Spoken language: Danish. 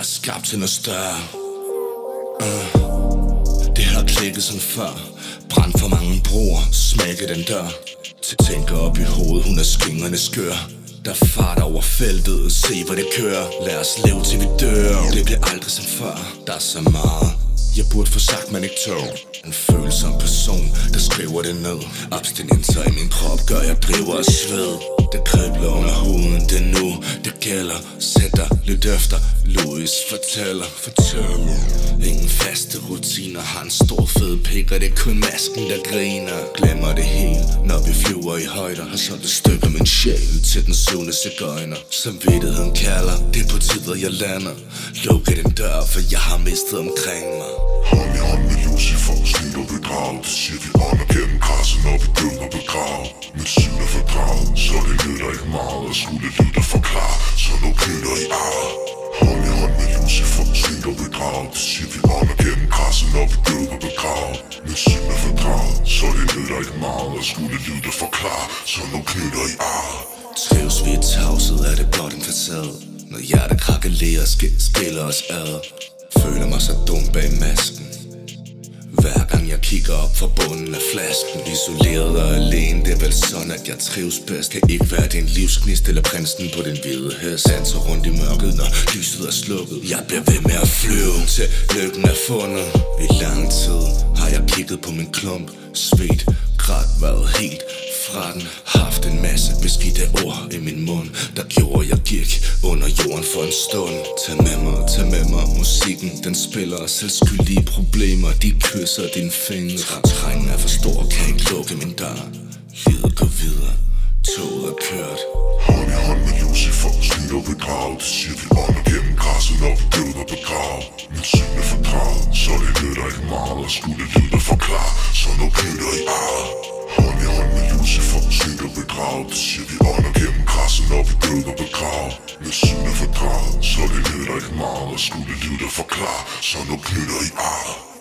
er skabt til noget større. Uh. Det har klikket som før. Brændt for mange broer. Smækket den dør. Tænker op i hovedet Hun er skingrende skør. Der fart over feltet, se hvor det kører. Lad os leve til vi dør. Det bliver aldrig som før, der er så meget Jeg burde få sagt, man ikke tog En følsom person, der skriver det ned. Abstinenser i min krop gør jeg driver og sved. Der kribler under huden, det er nu Det gælder, sæt dig lidt efter Louis fortæller, fortæller Ingen faste rutiner Har en stor fed pik Og det er kun masken der griner. Glemmer det hele Når vi flyver i højder. Har solgt et stykke min sjæl Til den syvende cigøjner Samvittigheden kalder Det er på tider jeg lander. Lukke den dør For jeg har mistet omkring mig. Hold i hånd med ikke skulle lytte og forklare, så nu knytter i ar. Hånd i hånd med Lucifer, snydt og bedrag Det siger vi ånder gennem græsset, når vi død og begrav Men synd er fordraget, så det nytter ikke meget. At skulle lytte og forklare, så nu knytter i ar. Trives vi i tavset, er det blot en facade. Når hjertet krakelerer, sk- skiller os ad. Føler mig så dum bag masken. Hver gang jeg kigger op for bunden af flasken Isoleret og alene, det er vel sådan at jeg trives bedst. Kan ikke være din livsgnist eller prinsen på den hvide hest Sanser rundt i mørket, når lyset er slukket. Jeg bliver ved med at flyve til lykken er fundet. I lang tid har jeg kigget på min klump. Svedt, grædt, været helt fra den Haft en masse beskidte ord i min mund Der gjorde jeg gik under jorden for en stund. Tag med mig, tag med mig Musikken. Den spiller selvskyldige problemer. De kysser dine fingre. Trængen er for stor, kan ikke lukke min dør. Livet går videre, toget er kørt. Hånd i hånd med Lucifer, snitter ved gravet Det siger vi ånder gennem græsset, når vi død og begrav. Men synd er fordraget, så det nytter ikke meget Og skulle lytte og forklare, så nu knytter i ar op bedrag siger vi ånder gennem græsset, når vi døde og begravet Med syne fordraget, så det nytter ikke meget Og skulle lytte og forklare, så nu knytter i ar